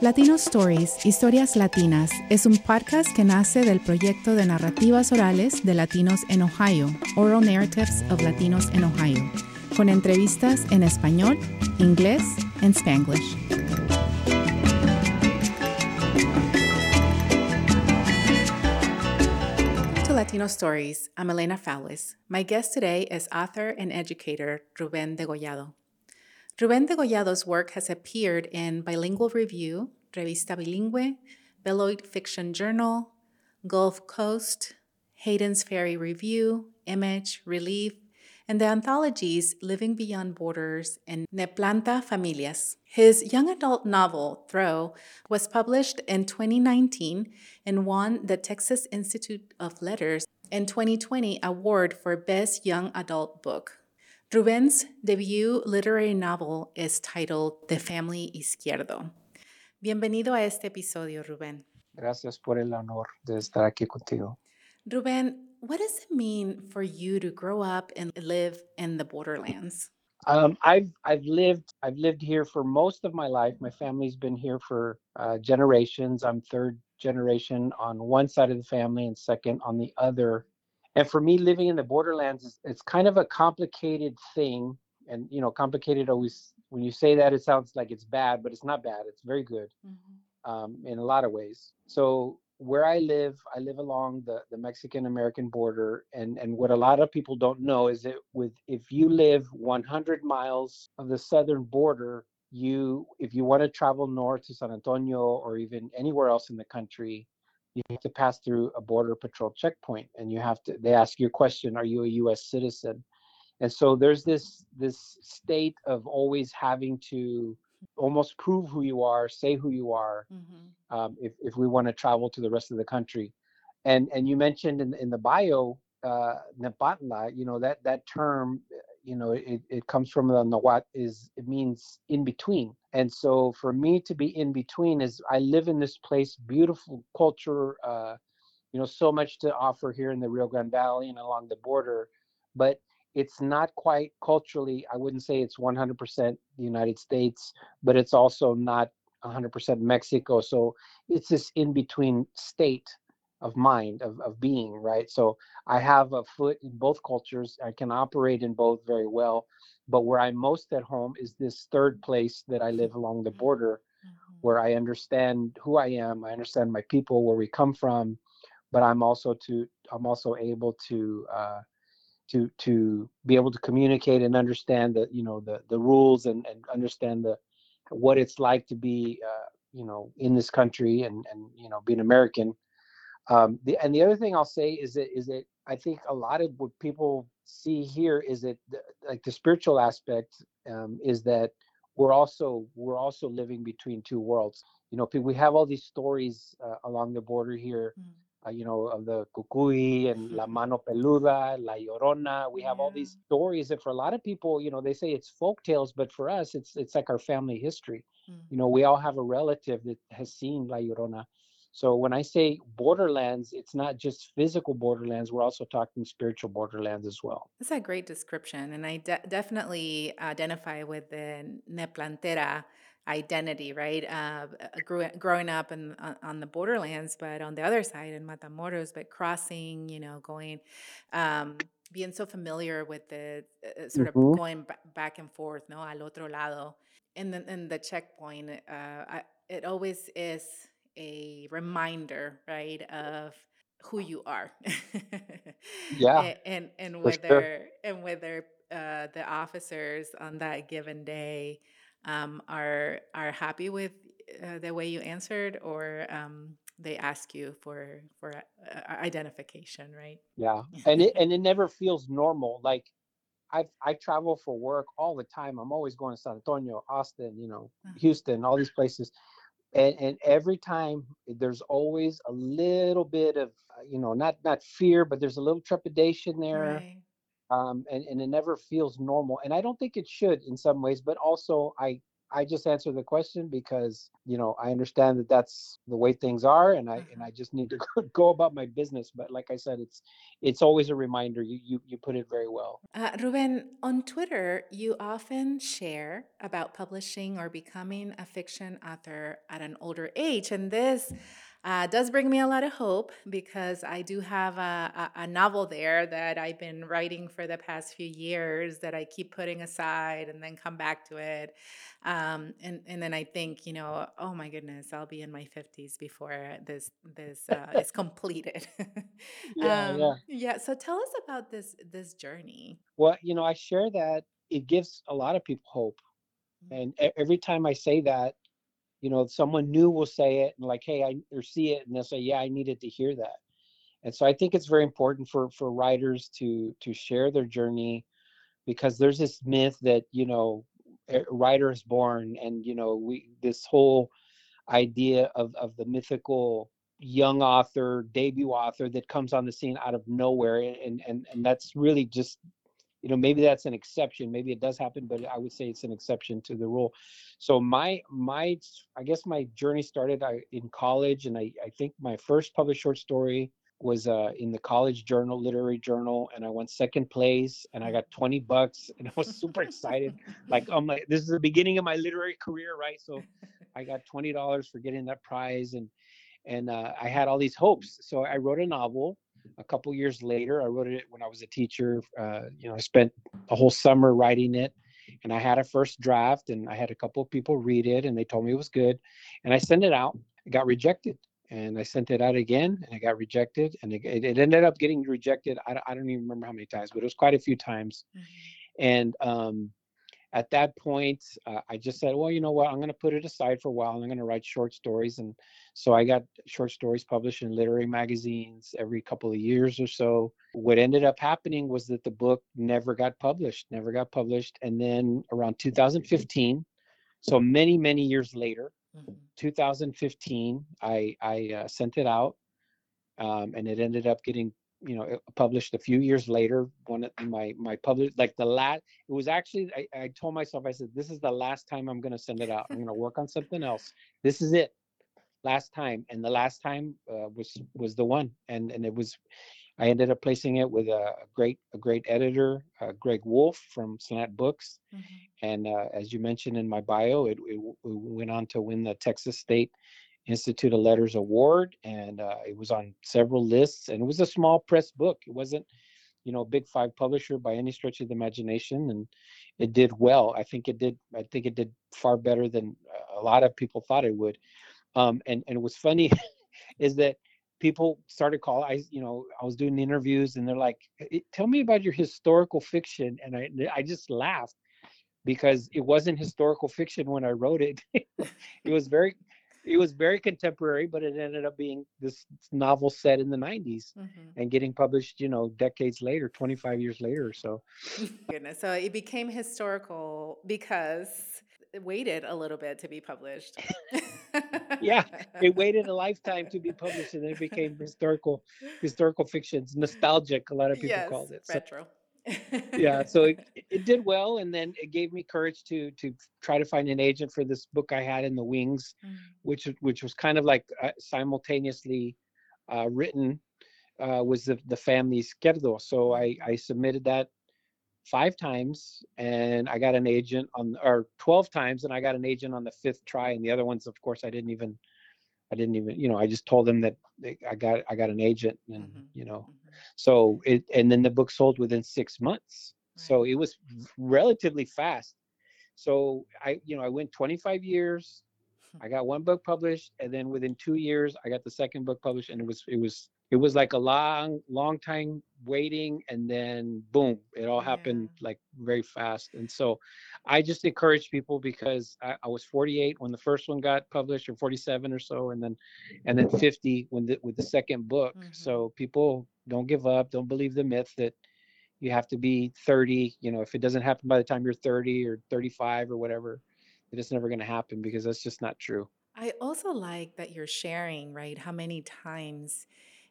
Latino Stories, Historias Latinas, es un podcast que nace del proyecto de narrativas orales de latinos en Ohio, Oral Narratives of Latinos in Ohio, con entrevistas en español, inglés y spanglish. To Latino Stories, I'm Elena Fowles. My guest today is author and educator Ruben Degollado. Ruben Degollado's work has appeared in Bilingual Review, Revista Bilingüe, Beloit Fiction Journal, Gulf Coast, Hayden's Ferry Review, Image, Relief, and the anthologies Living Beyond Borders and Nepantla Familias. His young adult novel, Throw, was published in 2019 and won the Texas Institute of Letters and 2020 award for Best Young Adult Book. Ruben's debut literary novel is titled The Family Izquierdo. Bienvenido a este episodio, Rubén. Gracias por el honor de estar aquí contigo. Rubén, what does it mean for you to grow up and live in the borderlands? Um, I've I've lived I've lived here for most of my life. My family's been here for uh, generations. I'm third generation on one side of the family and second on the other and for me living in the borderlands is, it's kind of a complicated thing and you know complicated always when you say that it sounds like it's bad but it's not bad it's very good mm-hmm. um, in a lot of ways so where i live i live along the, the mexican american border and and what a lot of people don't know is that with if you live 100 miles of the southern border you if you want to travel north to san antonio or even anywhere else in the country you have to pass through a border patrol checkpoint and you have to they ask you a question are you a us citizen and so there's this this state of always having to almost prove who you are say who you are mm-hmm. um, if, if we want to travel to the rest of the country. And and you mentioned in, in the bio uh Nepantla, you know that that term you know it, it comes from the Nahuatl is it means in between. And so for me to be in between is I live in this place beautiful culture uh, you know so much to offer here in the Rio Grande Valley and along the border. But it's not quite culturally I wouldn't say it's 100% the United States but it's also not 100% Mexico. So it's this in between state of mind of, of being right? So i have a foot in both cultures. I can operate in both very well. But where i'm most at home is this third place that i live along the border mm-hmm. where i understand who i am. I understand my people where we come from. But i'm also to i'm also able to uh, to to be able to communicate and understand the you know the the rules and, and understand the what it's like to be uh, you know in this country and and you know being american um, the, and the other thing I'll say is that is that I think a lot of what people see here is that the, like the spiritual aspect um, is that we're also we're also living between two worlds. You know, we have all these stories uh, along the border here. Mm. Uh, you know, of the cucuy and La Mano Peluda, La Llorona. We have yeah. all these stories that for a lot of people, you know, they say it's folk tales, but for us, it's it's like our family history. Mm. You know, we all have a relative that has seen La Llorona. So when I say borderlands, it's not just physical borderlands, we're also talking spiritual borderlands as well. That's a great description. And I de- definitely identify with the Nepantlera identity, right? Uh, grew, growing up in, on, on, the borderlands, but on the other side in Matamoros, but crossing, you know, going, um, being so familiar with the uh, sort mm-hmm. of going b- back and forth, no, al otro lado. And then in the checkpoint, uh, I, it always is a reminder, right, of who you are. yeah. And and, whether sure. and whether uh, the officers on that given day um, are are happy with uh, the way you answered, or um, they ask you for for uh, identification, right? Yeah, and it and it never feels normal. Like I I travel for work all the time. I'm always going to San Antonio, Austin, you know, uh-huh. Houston, all these places and, and every time there's always a little bit of uh, you know not not fear but there's a little trepidation there right. Um, and, and it never feels normal and i don't think it should in some ways but also i I just answer the question because you know I understand that that's the way things are, and I and I just need to go, go about my business. But like I said, it's it's always a reminder. You you you put it very well. Uh, Ruben, on Twitter, you often share about publishing or becoming a fiction author at an older age. And this uh, does bring me a lot of hope because I do have a, a, a novel there that I've been writing for the past few years that I keep putting aside and then come back to it. Um, and, and then I think, you know, oh my goodness, I'll be in my 50s before this this uh, is completed. Yeah, yeah. um, yeah, so tell us about this this journey. Well, you know, I share that it gives a lot of people hope, and e- every time I say that, you know, someone new will say it and like, hey, I or see it, and they'll say, yeah, I needed to hear that. And so I think it's very important for for writers to to share their journey because there's this myth that you know writer is born and you know we this whole idea of of the mythical young author debut author that comes on the scene out of nowhere and and and that's really just you know maybe that's an exception maybe it does happen but i would say it's an exception to the rule. So my my i guess my journey started I, in college and i i think my first published short story was uh, in the college journal literary journal and i won second place and i got 20 bucks and i was super excited. Like i'm like this is the beginning of my literary career right? So i got $20 for getting that prize and and uh, i had all these hopes. So i wrote a novel a couple years later i wrote it when i was a teacher uh, you know i spent a whole summer writing it and i had a first draft and i had a couple of people read it and they told me it was good and i sent it out it got rejected and i sent it out again and it got rejected and it, it ended up getting rejected I, don't- I don't even remember how many times but it was quite a few times Mhm. and um, at that point, uh, I just said, well, you know what? I'm going to put it aside for a while. And I'm going to write short stories. And so I got short stories published in literary magazines every couple of years or so. What ended up happening was that the book never got published, never got published. And then around 2015, so many, many years later, Mhm. 2015, I, I uh, sent it out um, and it ended up getting you know published a few years later one of my my public like the last it was actually I, I told myself i said this is the last time i'm going to send it out. I'm going to work on something else. This is it. Last time. And the last time uh, was was the one. And and it was i ended up placing it with a, great a great editor uh, greg wolfe from slant books. Mhm. and uh, as you mentioned in my bio, it, it, it went on to win the Texas State Institute of Letters Award, and uh, it was on several lists. And it was a small press book. It wasn't, you know, a big five publisher by any stretch of the imagination, and it did well. I think it did. I think it did far better than a lot of people thought it would. Um, and and it was funny is that people started calling. I you know I was doing interviews, and they're like, "Eh, "Tell me about your historical fiction," and I I just laughed because it wasn't historical fiction when I wrote it. it was very it was very contemporary, but it ended up being this novel set in the 90s Mhm. and getting published, you know, decades later, 25 years later or so. Goodness. So it became historical because it waited a little bit to be published. Yeah, It waited a lifetime to be published and then it became historical historical fiction. It's nostalgic, a lot of people yes, called it. So, retro. Yeah, so it, it did well and then it gave me courage to to try to find an agent for this book I had in the wings Mm. which which was kind of like uh, simultaneously uh, written uh, was the the family Izquierdo. So I I submitted that five times and I got an agent on or twelve times and I got an agent on the fifth try and the other ones of course I didn't even I didn't even you know I just told them that they, I got I got an agent and Mhm. you know. Mhm. so it and then the book sold within six months. So it was relatively fast. So I you know I went 25 years. I got one book published, and then within two years, I got the second book published, and it was it was it was like a long long time waiting, and then boom, it all happened Yeah. like very fast. And so, I just encourage people because I, I was 48 when the first one got published, or 47 or so, and then and then 50 when the, with the second book. Mhm. So people don't give up, don't believe the myth that you have to be 30 you know if it doesn't happen by the time you're 30 or 35 or whatever it is never going to happen because that's just not true I also like that you're sharing, right? How many times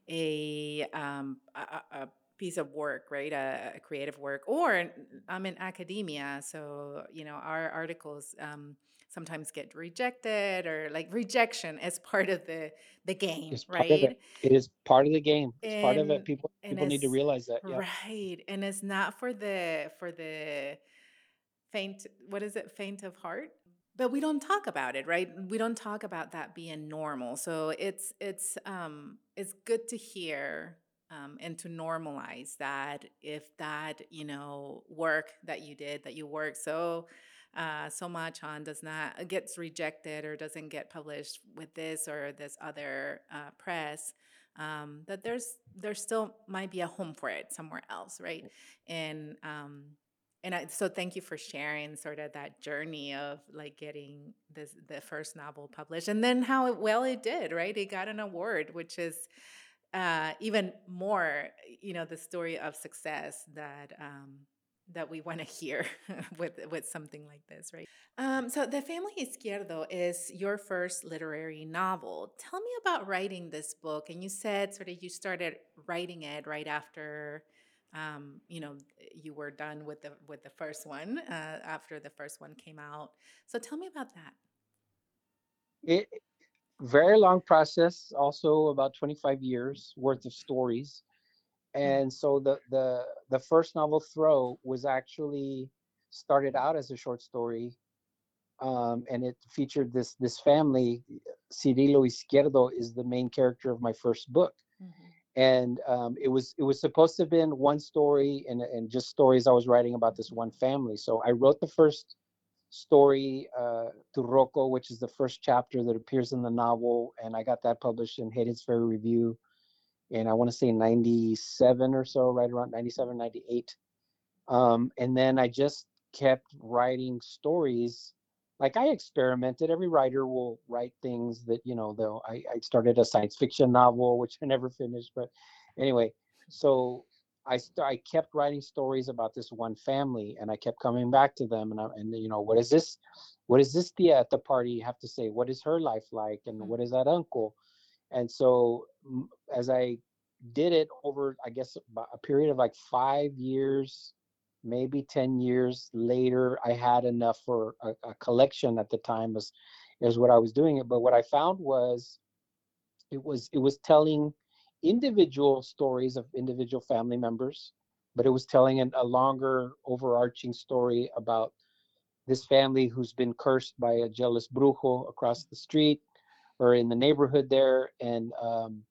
a um, a, a, piece of work, right? A, a, creative work, or I'm in academia, so you know our articles um, sometimes get rejected, or like rejection as part of the the game, It's right? it. It is part of the game. It's part of it. People people need to realize that. Yeah. right, and it's not for the for the faint. What is it? Faint of heart. But we don't talk about it, right? We don't talk about that being normal. So it's it's um, it's good to hear um, and to normalize that if that you know work that you did that you work so uh, so much on does not gets rejected or doesn't get published with this or this other uh, press um, that there's there still might be a home for it somewhere else right and um, and I, so thank you for sharing sort of that journey of like getting this the first novel published and then how it, well it did right it got an award which is uh, even more, you know, the story of success that um, that we want to hear with with something like this, right? Um, so, the Family Izquierdo is your first literary novel. Tell me about writing this book. And you said sort of you started writing it right after. Um, you know, you were done with the with the first one uh, after the first one came out. So tell me about that. It very long process, also about 25 years worth of stories. Mm. And so the the the first novel Throw was actually started out as a short story. Um, and it featured this this family. Cirilo Izquierdo is the main character of my first book. Mhm. And um, it was it was supposed to have been one story and, and just stories I was writing about this one family. So I wrote the first story uh, to Rocco, which is the first chapter that appears in the novel, and I got that published in Hayden's Ferry Review, and I want to say 97 or so, right around 97, 98. Um, and then I just kept writing stories. Like I experimented. Every writer will write things that you know. Though I, I started a science fiction novel, which I never finished. But anyway, so I st- I kept writing stories about this one family, and I kept coming back to them. And I, and you know, what is this? What is this Tia at the party have to say? What is her life like? And Mm. what is that uncle? And so as I did it over, I guess, a period of like five years, maybe 10 years later, I had enough for a, a collection at the time was, is what I was doing it. But what I found was it was, it was telling individual stories of individual family members, but it was telling an, a longer overarching story about this family who's been cursed by a jealous brujo across the street or in the neighborhood there. And, um,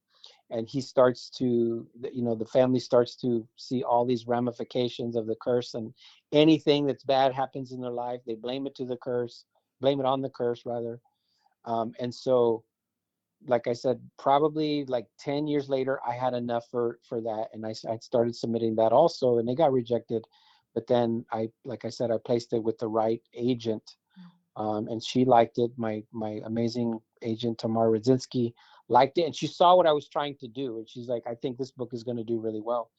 and he starts to you know the family starts to see all these ramifications of the curse and anything that's bad happens in their life they blame it to the curse blame it on the curse rather. Um, and so like i said probably like 10 years later i had enough for for that and i, I started submitting that also and they got rejected. But then i like i said i placed it with the right agent um, and she liked it. My my amazing agent tamar rydzinski liked it and she saw what I was trying to do and she's like I think this book is going to do really well.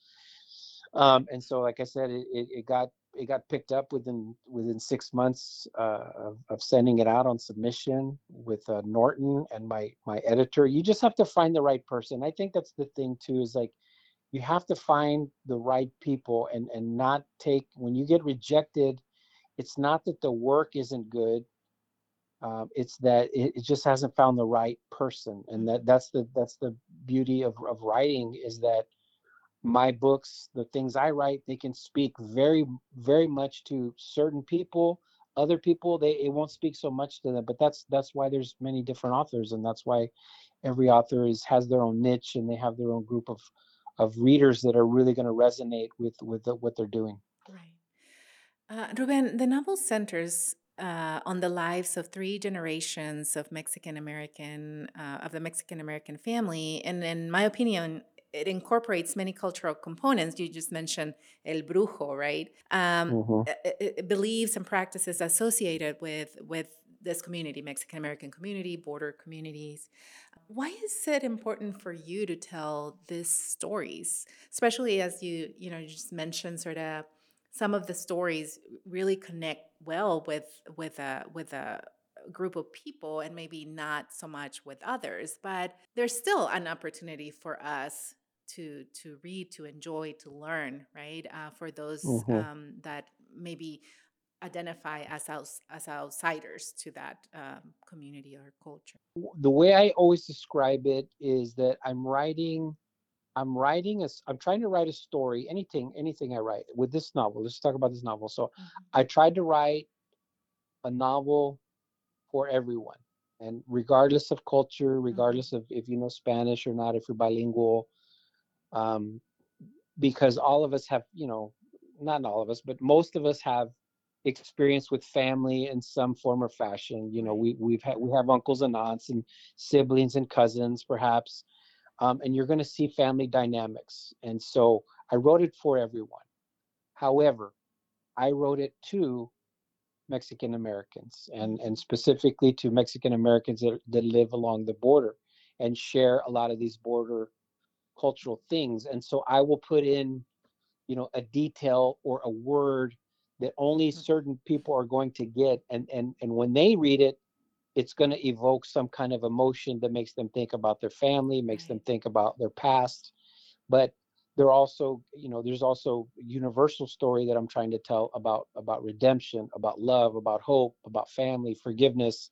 Um, and so like I said it, it, it, got it got picked up within within six months uh, of, of, sending it out on submission with uh, Norton and my my editor. You just have to find the right person. I think that's the thing too is like you have to find the right people and and not take when you get rejected it's not that the work isn't good um, it's that it, it, just hasn't found the right person. And that that's the that's the beauty of, of writing is that my books the things i write they can speak very very much to certain people other people they it won't speak so much to them. But that's that's why there's many different authors. And that's why every author is has their own niche and they have their own group of of readers that are really going to resonate with with the, what they're doing. Right. Uh, ruben the novel centers uh, on the lives of three generations of Mexican American uh, of the Mexican American family, and in my opinion, it incorporates many cultural components. You just mentioned el brujo, right? Um, Mhm. it- it- beliefs and practices associated with with this community, Mexican American community, border communities. Why is it important for you to tell these stories, especially as you you know you just mentioned sort of some of the stories really connect well with with a with a group of people and maybe not so much with others but there's still an opportunity for us to to read, to enjoy, to learn, right? Uh, for those hmm um, that maybe identify as outs- as outsiders to that um, community or culture. The way I always describe it is that I'm writing, I'm writing a, I'm trying to write a story, anything, anything I write with this novel. Let's talk about this novel. So Mhm. I tried to write a novel for everyone. And regardless of culture, regardless of if you know Spanish or not, if you're bilingual, um, because all of us have, you know, not all of us, but most of us have experience with family in some form or fashion. You know, we we've had we have uncles and aunts and siblings and cousins, perhaps, um, and you're going to see family dynamics. And so I wrote it for everyone. However, I wrote it to Mexican Americans and, and specifically to Mexican Americans that, that live along the border and share a lot of these border cultural things. And so I will put in, you know, a detail or a word that only certain people are going to get. And and and when they read it, it's going to evoke some kind of emotion that makes them think about their family, makes them think about their past. But there also, you know, there's also a universal story that I'm trying to tell about about redemption, about love, about hope, about family, forgiveness,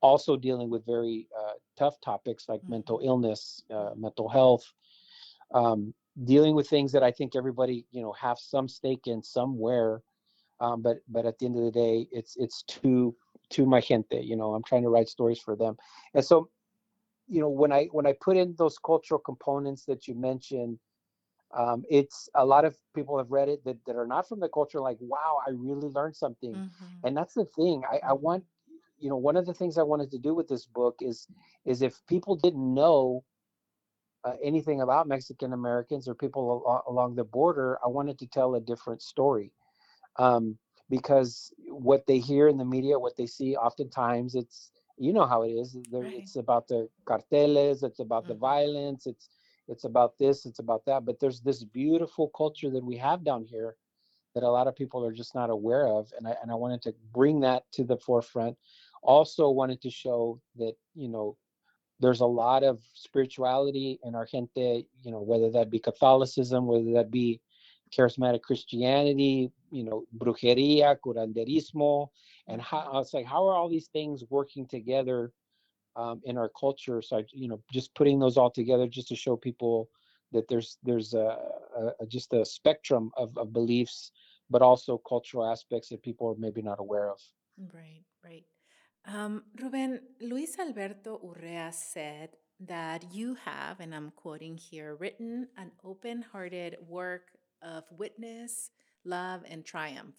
also dealing with very uh, tough topics like mental Mhm. illness, uh, mental health, um, dealing with things that I think everybody, you know, have some stake in somewhere. Um, but but at the end of the day, it's it's to to my gente. You know, I'm trying to write stories for them, and so you know when I when I put in those cultural components that you mentioned, um, it's a lot of people have read it that, that are not from the culture, like, wow, I really learned something. Mhm. And that's the thing. I, I want, you know, one of the things I wanted to do with this book is is if people didn't know uh, anything about Mexican Americans or people al- along the border, I wanted to tell a different story. Um, because what they hear in the media, what they see, oftentimes it's you know how it is. Right. it's about the carteles, it's about the Mhm. violence, it's it's about this, it's about that. But there's this beautiful culture that we have down here that a lot of people are just not aware of, and I and I wanted to bring that to the forefront. Also wanted to show that you know there's a lot of spirituality in our gente, you know, whether that be Catholicism, whether that be charismatic Christianity, you know, brujeria, curanderismo, and how I was like, how are all these things working together um, in our culture? So, I, you know, just putting those all together just to show people that there's there's a, a, just a spectrum of, of beliefs, but also cultural aspects that people are maybe not aware of. Right, right. Um, Ruben, Luis Alberto Urrea said that you have, and I'm quoting here, written an open hearted work of witness, love, and triumph.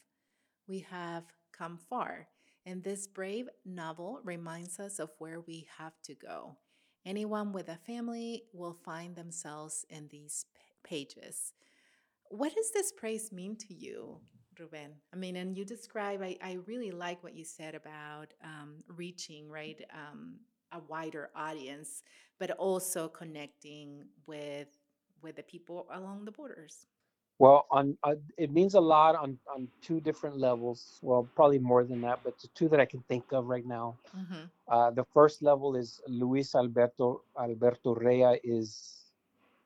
We have come far, and this brave novel reminds us of where we have to go. Anyone with a family will find themselves in these pages. What does this praise mean to you, Ruben? I mean, and you describe, I, I really like what you said about um, reaching, right, um, a wider audience, but also connecting with with the people along the borders. Well, on uh, it means a lot on on two different levels. Well, probably more than that, but the two that I can think of right now. Mm-hmm. Uh, the first level is Luis Alberto Alberto Urrea is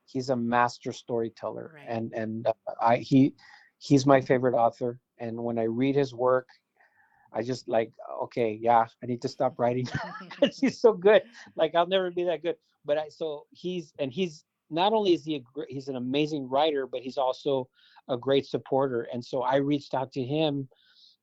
he's a master storyteller, Right. and and uh, I he he's my favorite author. And when I read his work, I just like okay, yeah, I need to stop writing. he's so good. Like I'll never be that good. But I so he's and he's not only is he a great, he's an amazing writer, but he's also a great supporter. And so I reached out to him,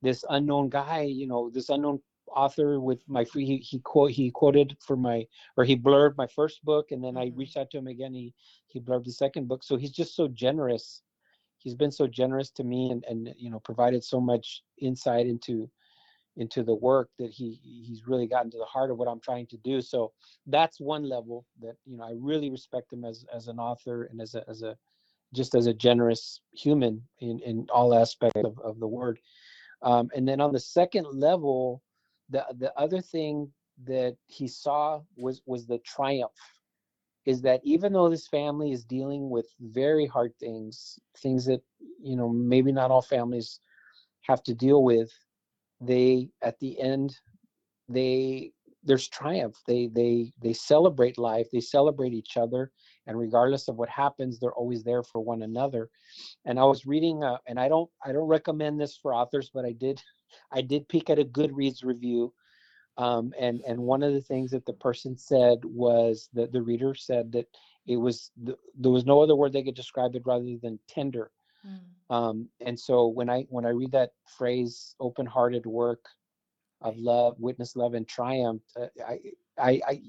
this unknown guy, you know, this unknown author with my free he, he quote he quoted for my or he blurred my first book and then I Mhm. reached out to him again he he blurred the second book so he's just so generous he's been so generous to me and and you know provided so much insight into into the work that he he's really gotten to the heart of what I'm trying to do. So that's one level that you know I really respect him as as an author and as a as a just as a generous human in in all aspects of, of the word. Um, and then on the second level, the the other thing that he saw was was the triumph is that even though this family is dealing with very hard things things that you know maybe not all families have to deal with they at the end they there's triumph. They they they celebrate life they celebrate each other and regardless of what happens they're always there for one another. And i was reading uh, and i don't i don't recommend this for authors but i did i did peek at a goodreads review um, and and one of the things that the person said was that the reader said that it was there was no other word they could describe it rather than tender mm. um, and so when i when i read that phrase open-hearted work of love witness love and triumph uh, I, I i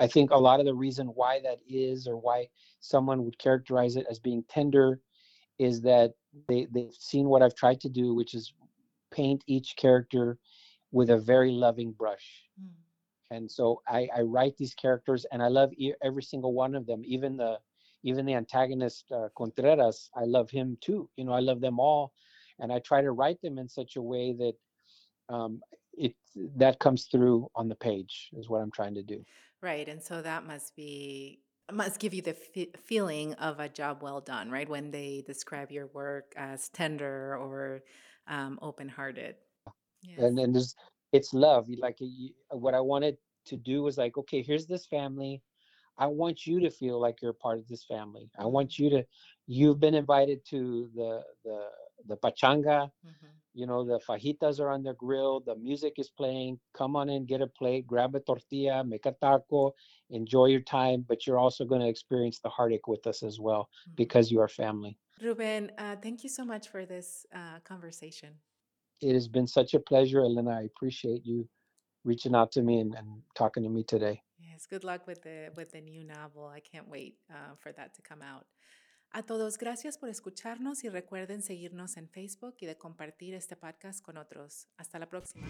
i think a lot of the reason why that is or why someone would characterize it as being tender is that they they've seen what i've tried to do which is paint each character with a very loving brush mm and so I, I write these characters and i love every single one of them even the even the antagonist uh, contreras i love him too you know i love them all and i try to write them in such a way that um, it that comes through on the page is what i'm trying to do right and so that must be must give you the f- feeling of a job well done right when they describe your work as tender or um, open-hearted yes. and then there's it's love like what i wanted to do was like okay here's this family i want you to feel like you're part of this family i want you to you've been invited to the the the pachanga mm-hmm. you know the fajitas are on the grill the music is playing come on in get a plate grab a tortilla make a taco enjoy your time but you're also going to experience the heartache with us as well mm-hmm. because you are family ruben uh, thank you so much for this uh, conversation it has been such a pleasure, Elena. I appreciate you reaching out to me and, and talking to me today. Yes, good luck with the with the new novel. I can't wait uh, for that to come out. A todos, gracias por escucharnos y recuerden seguirnos en Facebook y de compartir este podcast con otros. Hasta la próxima.